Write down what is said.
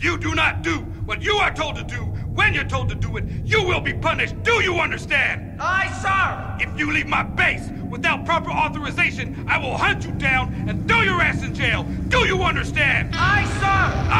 You do not do what you are told to do when you're told to do it, you will be punished. Do you understand? Aye, sir! If you leave my base without proper authorization, I will hunt you down and throw your ass in jail. Do you understand? Aye, sir! I